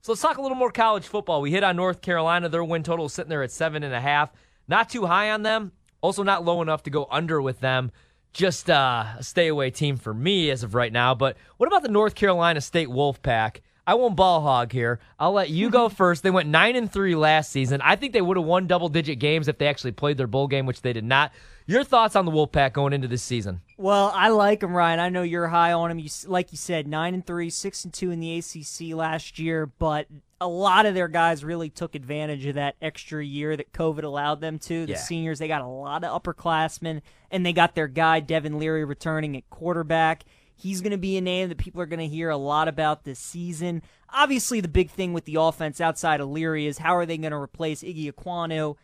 So let's talk a little more college football. We hit on North Carolina. Their win total is sitting there at seven and a half. Not too high on them. Also not low enough to go under with them just uh, a stay away team for me as of right now. But what about the North Carolina State Wolfpack? I won't ball hog here. I'll let you go first. They went nine and three last season. I think they would have won double digit games if they actually played their bowl game, which they did not. Your thoughts on the Wolfpack going into this season? Well, I like them, Ryan. I know you're high on them. You, like you said, nine and three, six and two in the ACC last year, but a lot of their guys really took advantage of that extra year that COVID allowed them to. The Yeah. seniors, they got a lot of upperclassmen, and they got their guy Devin Leary returning at quarterback. He's going to be a name that people are going to hear a lot about this season. Obviously, the big thing with the offense outside of Leary is how are they going to replace Ickey Ekwonu?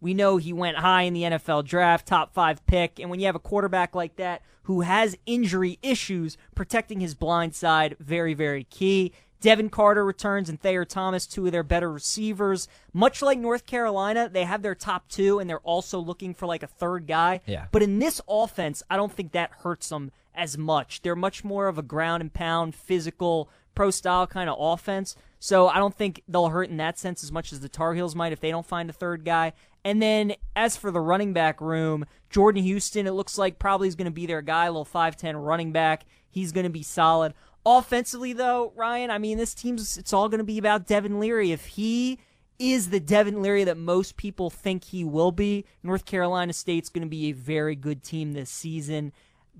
We know he went high in the NFL draft, top five pick. And when you have a quarterback like that who has injury issues, protecting his blind side, very, very key. Devin Carter returns and Thayer Thomas, two of their better receivers. Much like North Carolina, they have their top two and they're also looking for like a third guy. Yeah. But in this offense, I don't think that hurts them as much. They're much more of a ground and pound, physical, pro style kind of offense. So I don't think they'll hurt in that sense as much as the Tar Heels might if they don't find a third guy. And then as for the running back room, Jordan Houston, it looks like probably is going to be their guy, a little 5'10 running back. He's going to be solid. Offensively, though, Ryan, I mean, this team's, it's all going to be about Devin Leary. If he is the Devin Leary that most people think he will be, North Carolina State's going to be a very good team this season.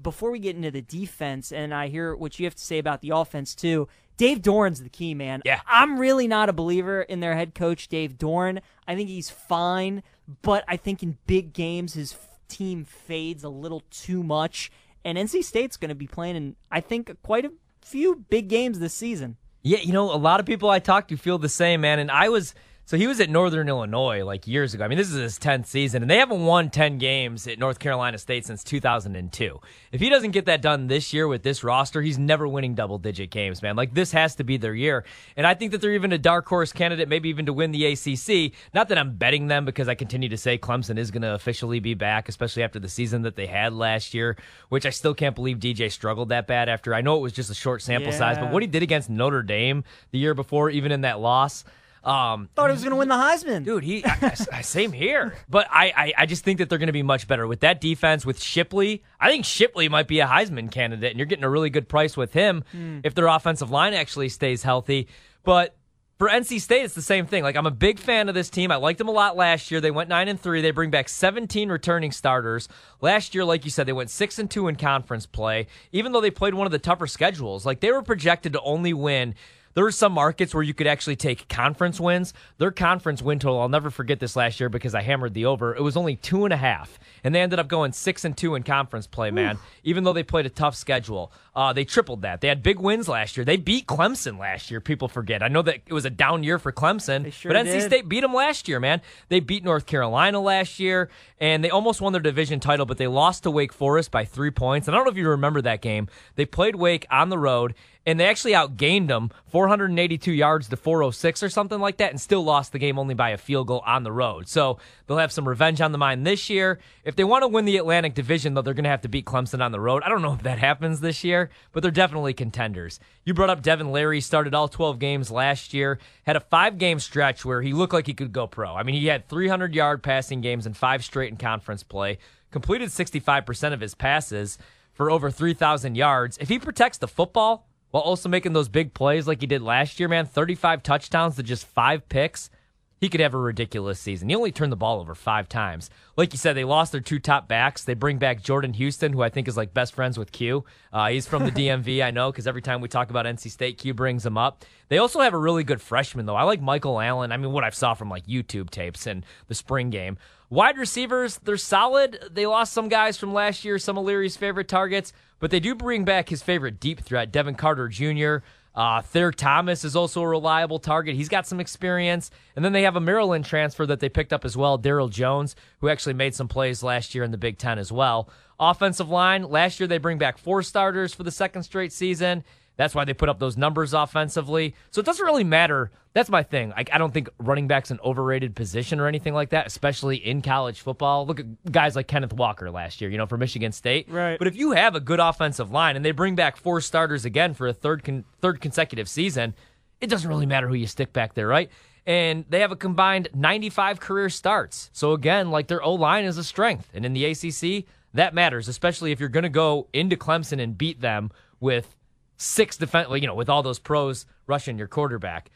Before we get into the defense, and I hear what you have to say about the offense too, Dave Doeren's the key, man. Yeah. I'm really not a believer in their head coach, Dave Doeren. I think he's fine, but I think in big games his team fades a little too much. And NC State's going to be playing in, I think, quite a few big games this season. Yeah, you know, a lot of people I talk to feel the same, man. And I was so he was at Northern Illinois like years ago. I mean, this is his 10th season, and they haven't won 10 games at North Carolina State since 2002. If he doesn't get that done this year with this roster, he's never winning double digit games, man. Like, this has to be their year. And I think that they're even a dark horse candidate, maybe even to win the ACC. Not that I'm betting them because I continue to say Clemson is going to officially be back, especially after the season that they had last year, which I still can't believe DJ struggled that bad after. I know it was just a short sample size, but what he did against Notre Dame the year before, even in that loss. Um, Thought he was going to win the Heisman. dude, he I, I- same here. But I, I, I just think that they're going to be much better with that defense with Shipley. I think Shipley might be a Heisman candidate, and you're getting a really good price with him if their offensive line actually stays healthy. But for NC State, it's the same thing. Like I'm a big fan of this team. I liked them a lot last year. They went nine and three. They bring back 17 returning starters. Last year, like you said, they went six and two in conference play. Even though they played one of the tougher schedules, like they were projected to only win. There were some markets where you could actually take conference wins. Their conference win total, I'll never forget this last year because I hammered the over. It was only two and a half, and they ended up going six and two in conference play. Man, even though they played a tough schedule, uh, they tripled that. They had big wins last year. They beat Clemson last year. People forget. I know that it was a down year for Clemson, sure but NC did. State beat them last year. Man, they beat North Carolina last year, and they almost won their division title, but they lost to Wake Forest by three points. And I don't know if you remember that game. They played Wake on the road and they actually outgained them 482 yards to 406 or something like that and still lost the game only by a field goal on the road. So they'll have some revenge on the mind this year. If they want to win the Atlantic Division, though, they're going to have to beat Clemson on the road. I don't know if that happens this year, but they're definitely contenders. You brought up Devin Leary, started all 12 games last year, had a five game stretch where he looked like he could go pro. I mean, he had 300 yard passing games and five straight in conference play, completed 65% of his passes for over 3,000 yards. If he protects the football, while also making those big plays like he did last year, man. 35 touchdowns to just five picks. He could have a ridiculous season. He only turned the ball over five times. Like you said, they lost their two top backs. They bring back Jordan Houston, who I think is like best friends with Q. Uh, he's from the DMV, I know, because every time we talk about NC State, Q brings him up. They also have a really good freshman, though. I like Michael Allen. I mean, what I've saw from like YouTube tapes and the spring game. Wide receivers, they're solid. They lost some guys from last year, some of Leary's favorite targets, but they do bring back his favorite deep threat, Devin Carter Jr. Uh, Thayer Thomas is also a reliable target. He's got some experience. And then they have a Maryland transfer that they picked up as well, Daryl Jones, who actually made some plays last year in the Big Ten as well. Offensive line, last year they bring back four starters for the second straight season. That's why they put up those numbers offensively. So it doesn't really matter. That's my thing. I, I don't think running back's an overrated position or anything like that, especially in college football. Look at guys like Kenneth Walker last year, you know, for Michigan State. Right. But if you have a good offensive line and they bring back four starters again for a third con- third consecutive season, it doesn't really matter who you stick back there, right? And they have a combined 95 career starts. So again, like their O line is a strength. And in the ACC, that matters, especially if you're going to go into Clemson and beat them with six defense, you know, with all those pros rushing your quarterback.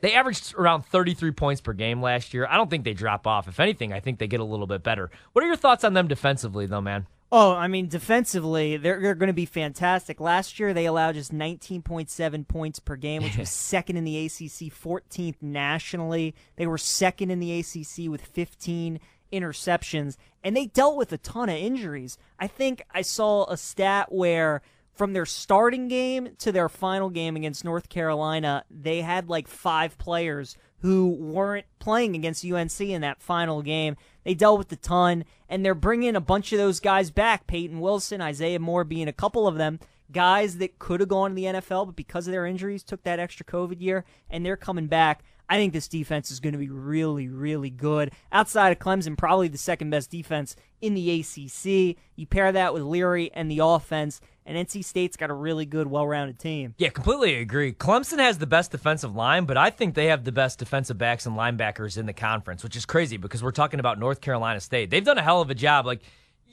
They averaged around 33 points per game last year. I don't think they drop off. If anything, I think they get a little bit better. What are your thoughts on them defensively, though, man? Oh, I mean, defensively, they're, they're going to be fantastic. Last year, they allowed just 19.7 points per game, which was second in the ACC, 14th nationally. They were second in the ACC with 15 interceptions, and they dealt with a ton of injuries. I think I saw a stat where from their starting game to their final game against North Carolina, they had like five players who weren't playing against UNC in that final game. They dealt with a ton, and they're bringing a bunch of those guys back. Peyton Wilson, Isaiah Moore being a couple of them. Guys that could have gone to the NFL, but because of their injuries, took that extra COVID year, and they're coming back. I think this defense is going to be really, really good. Outside of Clemson, probably the second best defense in the ACC. You pair that with Leary and the offense, and NC State's got a really good, well rounded team. Yeah, completely agree. Clemson has the best defensive line, but I think they have the best defensive backs and linebackers in the conference, which is crazy because we're talking about North Carolina State. They've done a hell of a job. Like,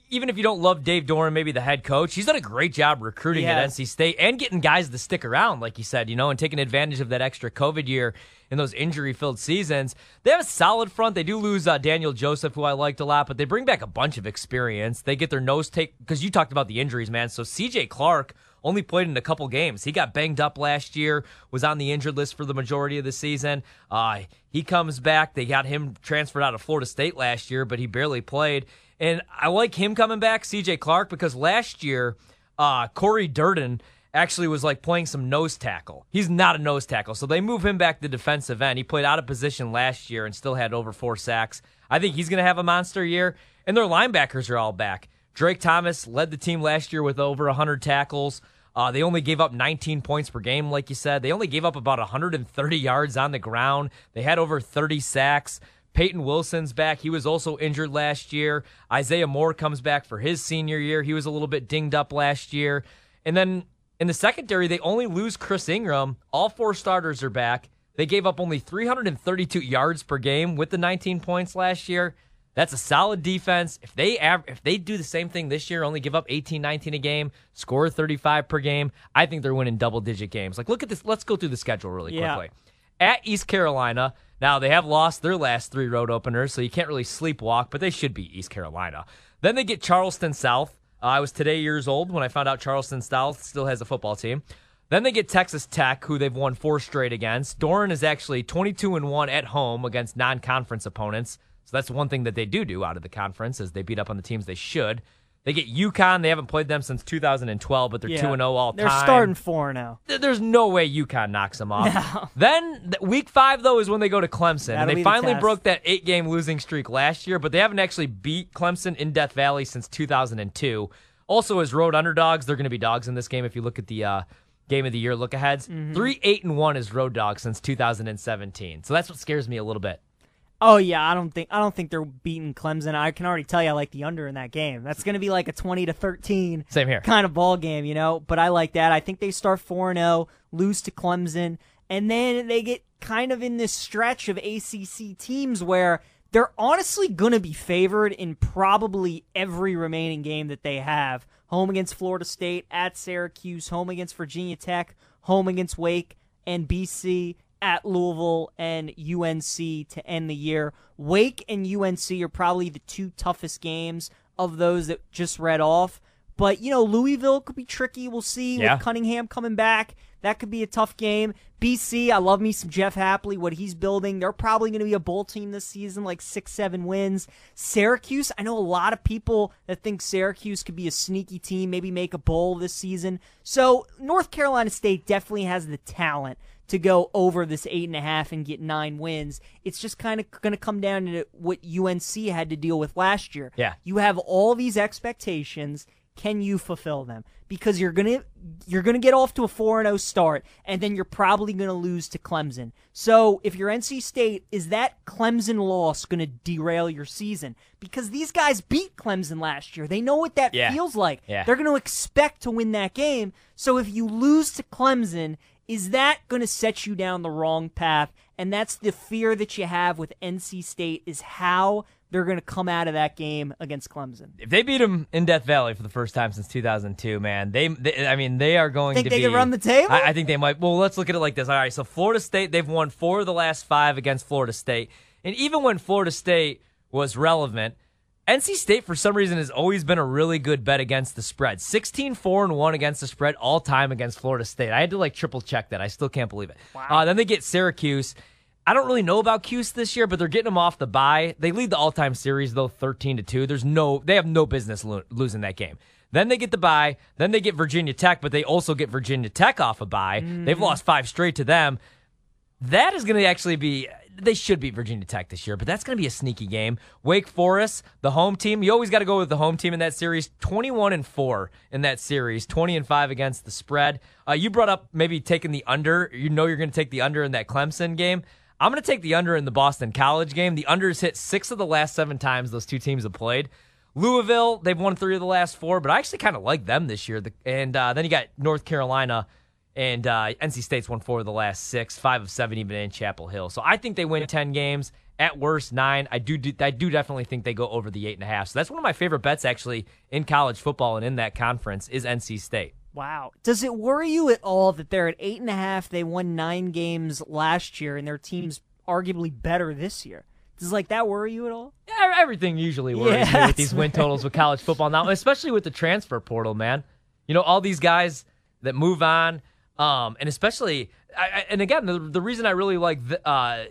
even if you don't love Dave Doeren, maybe the head coach, he's done a great job recruiting at NC State and getting guys to stick around, like you said, you know, and taking advantage of that extra COVID year in those injury filled seasons. They have a solid front. They do lose uh, Daniel Joseph, who I liked a lot, but they bring back a bunch of experience. They get their nose take because you talked about the injuries, man. So CJ Clark only played in a couple games. He got banged up last year, was on the injured list for the majority of the season. Uh, he comes back. They got him transferred out of Florida State last year, but he barely played. And I like him coming back, CJ Clark, because last year, uh, Cory Durden actually was like playing some nose tackle. He's not a nose tackle, so they move him back to defensive end. He played out of position last year and still had over four sacks. I think he's going to have a monster year, and their linebackers are all back. Drake Thomas led the team last year with over 100 tackles. Uh, they only gave up 19 points per game, like you said. They only gave up about 130 yards on the ground. They had over 30 sacks. Peyton Wilson's back. He was also injured last year. Isaiah Moore comes back for his senior year. He was a little bit dinged up last year. And then in the secondary, they only lose Chris Ingram. All four starters are back. They gave up only 332 yards per game with the 19 points last year. That's a solid defense. If they av- if they do the same thing this year, only give up 18, 19 a game, score 35 per game, I think they're winning double digit games. Like look at this. Let's go through the schedule really Yeah. quickly. At East Carolina, now they have lost their last three road openers, so you can't really sleepwalk, but they should be East Carolina. Then they get Charleston South. Uh, I was today years old when I found out Charleston South still has a football team. Then they get Texas Tech, who they've won four straight against. Doeren is actually 22 and one at home against non-conference opponents. So that's one thing that they do do out of the conference is they beat up on the teams they should. They get UConn. They haven't played them since 2012, but they're 2 and 0 all time. They're starting four now. There's no way UConn knocks them off. Then week five though is when they go to Clemson, That'll and they finally test. broke that eight game losing streak last year, but they haven't actually beat Clemson in Death Valley since 2002. Also, as road underdogs, they're going to be dogs in this game. If you look at the uh, game of the year look aheads, Mm-hmm. three eight and one is road dogs since 2017. So that's what scares me a little bit. Oh yeah, I don't think I don't think they're beating Clemson. I can already tell you I like the under in that game. That's going to be like a 20 to 13 Same here. kind of ball game, you know. But I like that. I think they start 4 0, lose to Clemson, and then they get kind of in this stretch of ACC teams where they're honestly going to be favored in probably every remaining game that they have. Home against Florida State, at Syracuse, home against Virginia Tech, home against Wake and BC, at Louisville and UNC to end the year. Wake and UNC are probably the two toughest games of those that just read off. But, you know, Louisville could be tricky. We'll see Yeah. with Cunningham coming back. That could be a tough game. BC, I love me some Jeff Hafley, what he's building. They're probably going to be a bowl team this season, like six, seven wins. Syracuse, I know a lot of people that think Syracuse could be a sneaky team, maybe make a bowl this season. So North Carolina State definitely has the talent to go over this eight and a half and get nine wins. It's just kind of going to come down to what UNC had to deal with last year. Yeah. You have all these expectations. Can you fulfill them? Because you're gonna you're gonna get off to a four and zero start, and then you're probably gonna lose to Clemson. So if you're NC State, is that Clemson loss gonna derail your season? Because these guys beat Clemson last year. They know what that Yeah. feels like. Yeah. They're gonna expect to win that game. So if you lose to Clemson, is that going to set you down the wrong path? And that's the fear that you have with NC State is how they're going to come out of that game against Clemson. If they beat them in Death Valley for the first time since 2002, man, they, they I mean, they are going Think to they be. can run the table? I, I think they might. Well, let's look at it like this. All right, so Florida State, they've won four of the last five against Florida State, and even when Florida State was relevant, NC State for some reason has always been a really good bet against the spread. 16 4 and 1 against the spread all time against Florida State. I had to like triple check that. I still can't believe it. Wow. Uh, then they get Syracuse. I don't really know about Cuse this year, but they're getting them off the bye. They lead the all-time series though, 13 to 2. There's no they have no business lo- losing that game. Then they get the bye. Then they get Virginia Tech, but they also get Virginia Tech off a bye. They've lost five straight to them. That is going to actually be. They should beat Virginia Tech this year, but that's going to be a sneaky game. Wake Forest, the home team. You always got to go with the home team in that series. Twenty-one and four in that series. Twenty and five against the spread. Uh, you brought up maybe taking the under. You know you're going to take the under in that Clemson game. I'm going to take the under in the Boston College game. The under's hit six of the last seven times those two teams have played. Louisville, they've won three of the last four, but I actually kind of like them this year. And uh, then you got North Carolina and uh, NC State's won four of the last six, five of seven even in Chapel Hill. So I think they win ten games at worst nine. I do, do I do definitely think they go over the eight and a half. So that's one of my favorite bets actually in college football and in that conference is NC State. Wow. Does it worry you at all that they're at eight and a half? They won nine games last year, and their team's arguably better this year. Does like that worry you at all? Yeah, everything usually worries Yeah, me with these win totals with college football now, especially with the transfer portal, man. You know, all these guys that move on, um, and especially, I, and again, the, the reason I really like the, uh,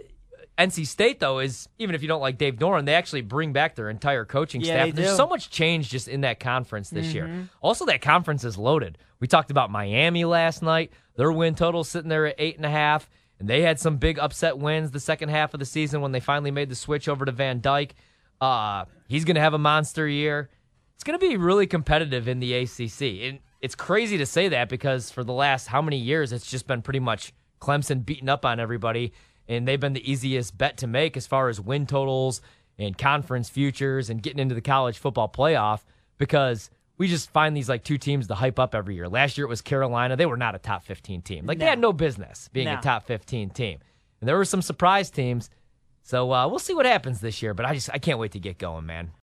NC State though is even if you don't like Dave Doeren, they actually bring back their entire coaching Yeah, staff. There's so much change just in that conference this year. Also, that conference is loaded. We talked about Miami last night. Their win total sitting there at eight and a half, and they had some big upset wins the second half of the season when they finally made the switch over to Van Dyke. Uh, he's going to have a monster year. It's going to be really competitive in the ACC. And it's crazy to say that because for the last how many years, it's just been pretty much Clemson beating up on everybody, and they've been the easiest bet to make as far as win totals and conference futures and getting into the college football playoff because we just find these like two teams to hype up every year. Last year it was Carolina. They were not a top 15 team. Like they had no business being No. a top 15 team. And there were some surprise teams. So uh, we'll see what happens this year, but I just I can't wait to get going, man.